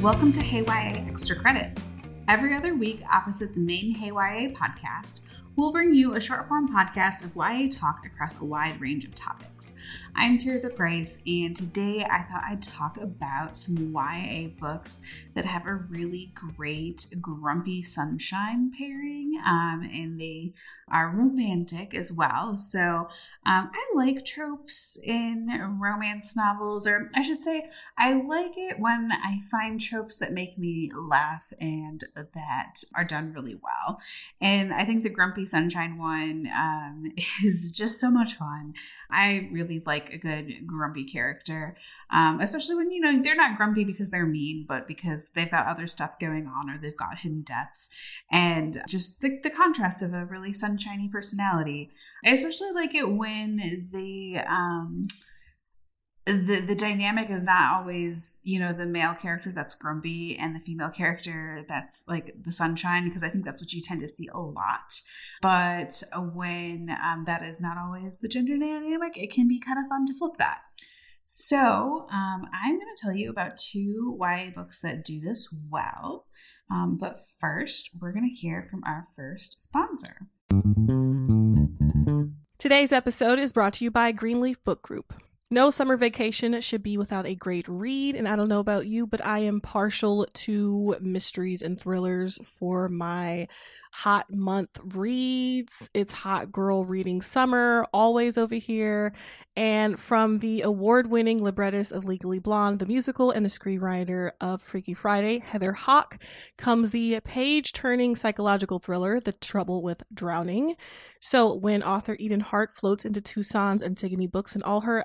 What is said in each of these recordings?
Welcome to Hey YA Extra Credit. Every other week, opposite the main Hey YA podcast, we'll bring you a short form podcast of YA talk across a wide range of topics. I'm Tirzah Price, and today I thought I'd talk about some YA books that have a really great grumpy sunshine pairing, um, and they are romantic as well. So um, I like tropes in romance novels, or I should say, I like it when I find tropes that make me laugh and that are done really well. And I think the grumpy sunshine one um, is just so much fun. I really like a good grumpy character, um, especially when, you know, they're not grumpy because they're mean, but because they've got other stuff going on or they've got hidden depths. And just the, the contrast of a really sunshiny personality. I especially like it when they, um, the the dynamic is not always you know the male character that's grumpy and the female character that's like the sunshine because i think that's what you tend to see a lot. But when um, that is not always the gender dynamic it can be kind of fun to flip that. So um, i'm going to tell you about two ya books that do this well. Um, but first we're going to hear from our first sponsor. Today's episode is brought to you by Greenleaf Book Group. No summer vacation should be without a great read. And I don't know about you, but I am partial to mysteries and thrillers for my hot month reads. It's hot girl reading summer, always over here. And from the award winning librettist of Legally Blonde, the musical, and the screenwriter of Freaky Friday, Heather Hach, comes the page turning psychological thriller, The Trouble with Drowning. So, when author Eden Hart floats into Tucson's Antigone books and all her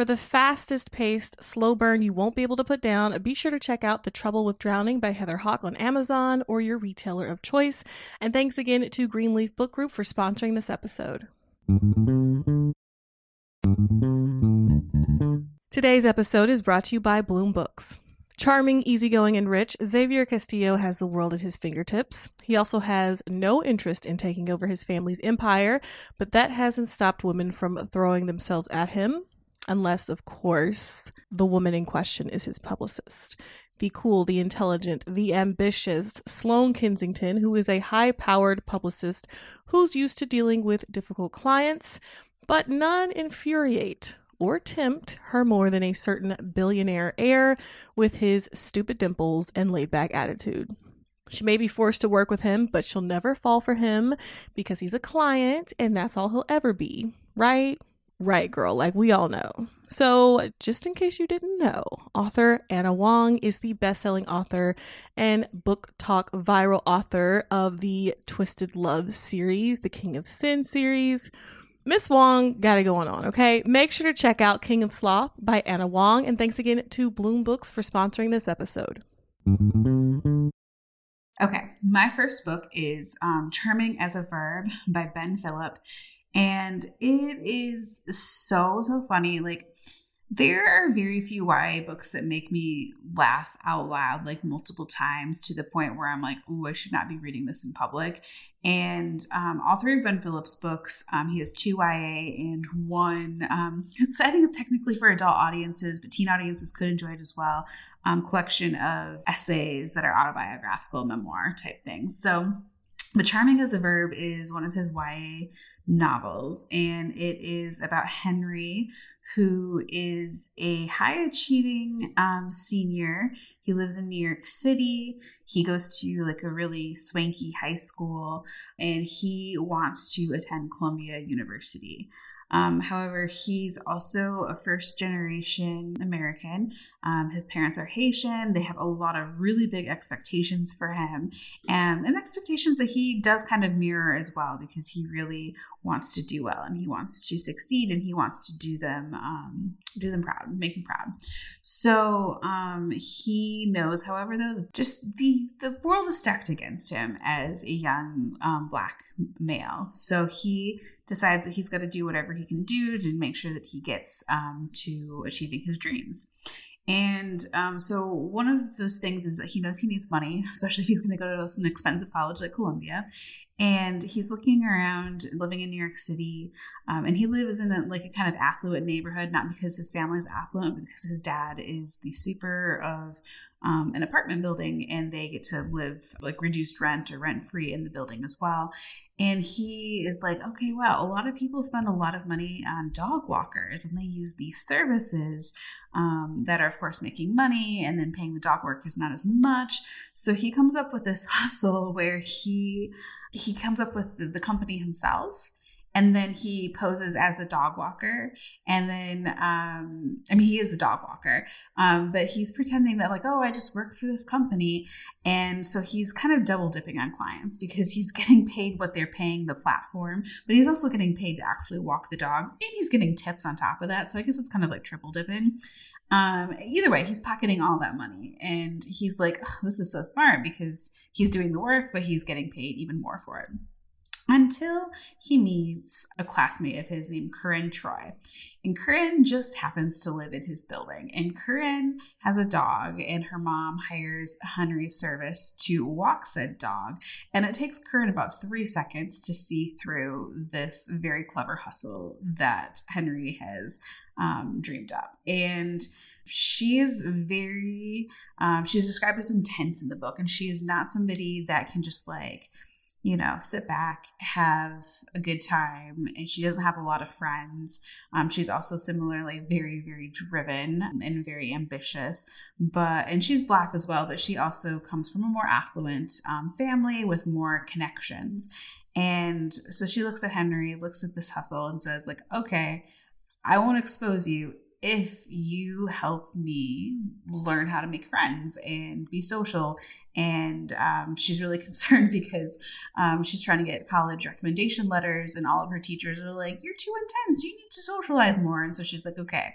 For the fastest paced, slow burn you won't be able to put down, be sure to check out The Trouble with Drowning by Heather Hach on Amazon or your retailer of choice. And thanks again to Greenleaf Book Group for sponsoring this episode. Today's episode is brought to you by Bloom Books. Charming, easygoing, and rich, Xavier Castillo has the world at his fingertips. He also has no interest in taking over his family's empire, but that hasn't stopped women from throwing themselves at him unless, of course, the woman in question is his publicist. The cool, the intelligent, the ambitious Sloane Kensington, who is a high powered publicist who's used to dealing with difficult clients, but none infuriate or tempt her more than a certain billionaire heir with his stupid dimples and laid back attitude. She may be forced to work with him, but she'll never fall for him because he's a client and that's all he'll ever be, right? Right, girl, like we all know. So, just in case you didn't know, author Ana Huang is the best selling author and book talk viral author of the Twisted Love series, the King of Sin series. Miss Huang got it going on, okay? Make sure to check out King of Sloth by Ana Huang. And thanks again to Bloom Books for sponsoring this episode. Okay, my first book is um, Charming as a Verb by Ben Philippe and it is so so funny like there are very few YA books that make me laugh out loud like multiple times to the point where I'm like, "Ooh, I should not be reading this in public." And um, all three of Ben Philippe's books, um, he has two YA and one. Um, I think it's technically for adult audiences, but teen audiences could enjoy it as well. Um, collection of essays that are autobiographical memoir type things. So but Charming as a Verb is one of his YA novels, and it is about Henry, who is a high achieving um, senior. He lives in New York City. He goes to like a really swanky high school, and he wants to attend Columbia University. Um, however, he's also a first generation American. Um, his parents are Haitian. They have a lot of really big expectations for him, and, and expectations that he does kind of mirror as well because he really wants to do well and he wants to succeed and he wants to do them um, do them proud, make them proud. So um, he knows, however, though, just the the world is stacked against him as a young um, black male. So he decides that he's got to do whatever he can do to make sure that he gets um, to achieving his dreams. And um, so one of those things is that he knows he needs money, especially if he's going to go to an expensive college like Columbia. And he's looking around, living in New York City, um, and he lives in a, like a kind of affluent neighborhood, not because his family is affluent, but because his dad is the super of um, an apartment building, and they get to live like reduced rent or rent free in the building as well. And he is like, okay, wow, a lot of people spend a lot of money on dog walkers, and they use these services um, that are, of course, making money and then paying the dog workers not as much. So he comes up with this hustle where he he comes up with the, the company himself and then he poses as the dog walker. And then um i mean he is the dog walker. Um but he's pretending that like oh i just work for this company. And so he's kind of double dipping on clients because he's getting paid what they're paying the platform but he's also getting paid to actually walk the dogs and he's getting tips on top of that. So i guess it's kind of like triple dipping. Um, either way, he's pocketing all that money. And he's like, this is so smart because he's doing the work, but he's getting paid even more for it until he meets a classmate of his named Corinne Troy. And Corinne just happens to live in his building. And Corinne has a dog, and her mom hires Henry's service to walk said dog. And it takes Corinne about three seconds to see through this very clever hustle that Henry has um, dreamed up. And she is very, um, she's described as intense in the book, and she is not somebody that can just like, you know, sit back, have a good time. And she doesn't have a lot of friends. Um, she's also similarly very, very driven and very ambitious. But, and she's black as well, but she also comes from a more affluent um, family with more connections. And so she looks at Henry, looks at this hustle, and says, like, okay, I won't expose you if you help me learn how to make friends and be social. And um, she's really concerned because um, she's trying to get college recommendation letters, and all of her teachers are like, "You're too intense. You need to socialize more." And so she's like, "Okay."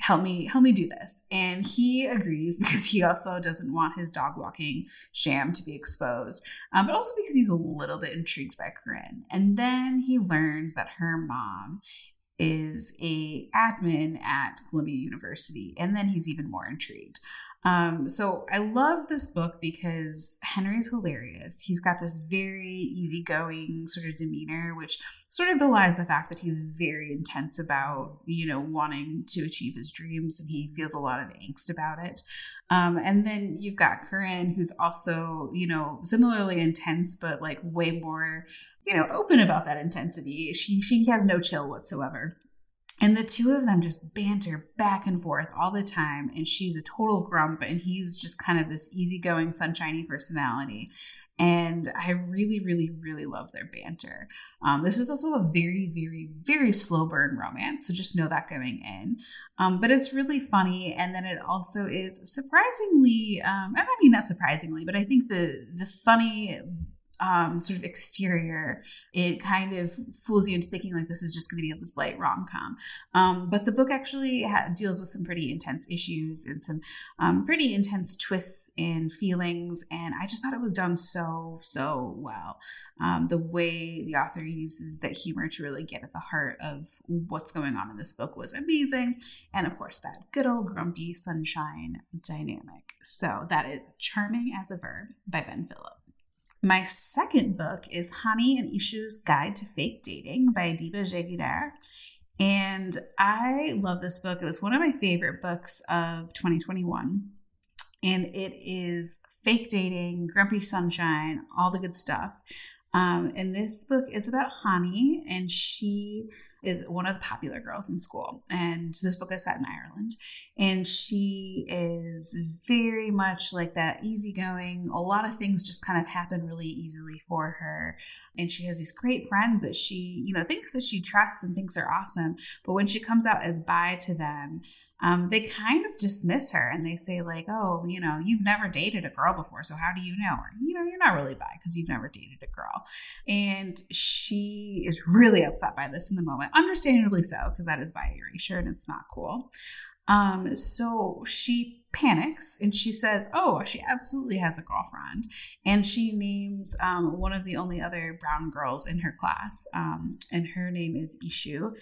help me help me do this and he agrees because he also doesn't want his dog walking sham to be exposed um, but also because he's a little bit intrigued by corinne and then he learns that her mom is a admin at Columbia University, and then he's even more intrigued. Um, so I love this book because Henry's hilarious. He's got this very easygoing sort of demeanor, which sort of belies the fact that he's very intense about, you know, wanting to achieve his dreams and he feels a lot of angst about it. Um, and then you've got Corinne, who's also, you know, similarly intense, but like way more, you know, open about that intensity. She she has no chill whatsoever. And the two of them just banter back and forth all the time. And she's a total grump, and he's just kind of this easygoing, sunshiny personality. And I really, really, really love their banter. Um, this is also a very, very, very slow burn romance. So just know that going in. Um, but it's really funny. And then it also is surprisingly, um, I mean, not surprisingly, but I think the, the funny um, sort of exterior, it kind of fools you into thinking like this is just going to be this light rom com. Um, but the book actually ha- deals with some pretty intense issues and some um, pretty intense twists and feelings. And I just thought it was done so, so well. Um, the way the author uses that humor to really get at the heart of what's going on in this book was amazing. And of course, that good old grumpy sunshine dynamic. So that is Charming as a Verb by Ben Philippe. My second book is Hani and Ishu's Guide to Fake Dating by Adiba Jaigirdar. And I love this book. It was one of my favorite books of 2021. And it is fake dating, grumpy sunshine, all the good stuff. Um, and this book is about Hani, and she is one of the popular girls in school. And this book is set in Ireland. And she is very much like that easygoing. A lot of things just kind of happen really easily for her. And she has these great friends that she, you know, thinks that she trusts and thinks are awesome. But when she comes out as bi to them, um, they kind of dismiss her and they say like oh you know you've never dated a girl before so how do you know her you know you're not really bi because you've never dated a girl and she is really upset by this in the moment understandably so because that is bi erasure and it's not cool Um, so she panics and she says, Oh, she absolutely has a girlfriend. And she names um, one of the only other brown girls in her class, um, and her name is Ishu.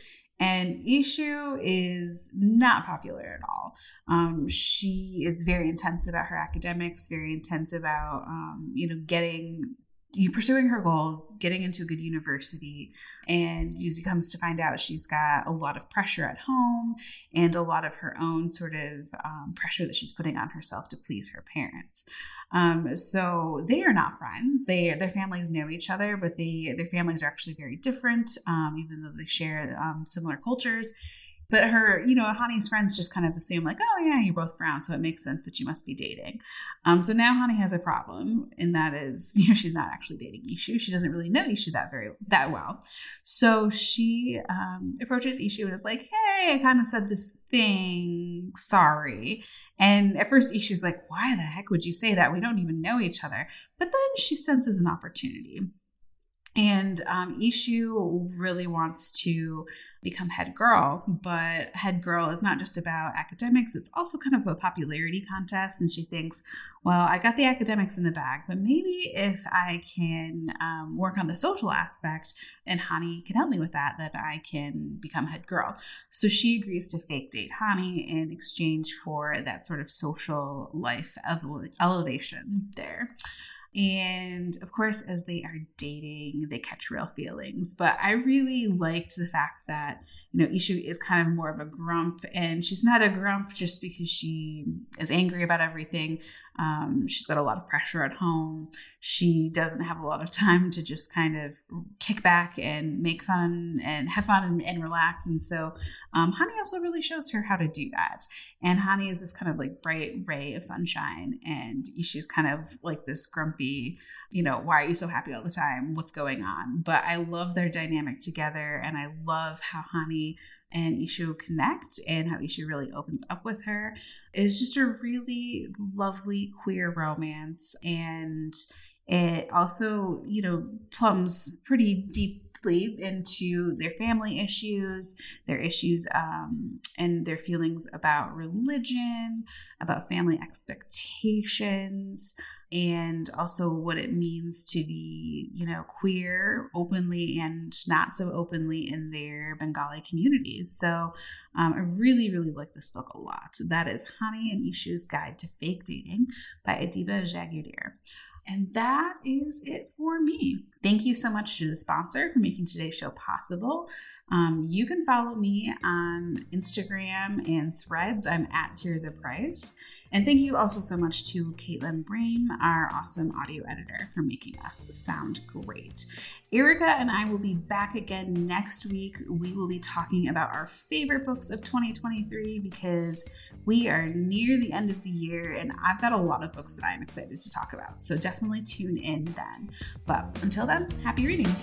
And Ishu is not popular at all. Um, she is very intense about her academics, very intense about, um, you know, getting you pursuing her goals, getting into a good university, and Yuzi comes to find out she's got a lot of pressure at home and a lot of her own sort of um, pressure that she's putting on herself to please her parents. Um, so they are not friends. They their families know each other, but they their families are actually very different, um, even though they share um, similar cultures. But her, you know, Hani's friends just kind of assume, like, oh, yeah, you're both brown, so it makes sense that you must be dating. Um, so now Hani has a problem, and that is, you know, she's not actually dating Ishu. She doesn't really know Ishu that very that well. So she um, approaches Ishu and is like, hey, I kind of said this thing, sorry. And at first, Ishu's like, why the heck would you say that? We don't even know each other. But then she senses an opportunity. And um, Ishu really wants to become head girl, but head girl is not just about academics, it's also kind of a popularity contest. And she thinks, well, I got the academics in the bag, but maybe if I can um, work on the social aspect and Hani can help me with that, that I can become head girl. So she agrees to fake date Hani in exchange for that sort of social life elevation there. And of course, as they are dating, they catch real feelings. But I really liked the fact that, you know, Ishu is kind of more of a grump, and she's not a grump just because she is angry about everything. Um, she's got a lot of pressure at home. She doesn't have a lot of time to just kind of kick back and make fun and have fun and, and relax. And so um, Hani also really shows her how to do that. And Hani is this kind of like bright ray of sunshine, and Ishu's kind of like this grumpy, you know, why are you so happy all the time? What's going on? But I love their dynamic together, and I love how Hani and Ishu connect and how Ishu really opens up with her is just a really lovely queer romance. And it also, you know, plumbs pretty deeply into their family issues, their issues um, and their feelings about religion, about family expectations and also what it means to be, you know, queer openly and not so openly in their Bengali communities. So um, I really, really like this book a lot. That is Hani and Ishu's Guide to Fake Dating by Adiba Jaigirdar. And that is it for me. Thank you so much to the sponsor for making today's show possible. Um, you can follow me on Instagram and threads. I'm at Tirzah Price. And thank you also so much to Caitlin Brame, our awesome audio editor, for making us sound great. Erica and I will be back again next week. We will be talking about our favorite books of 2023 because we are near the end of the year and I've got a lot of books that I'm excited to talk about. So definitely tune in then. But until then, happy reading.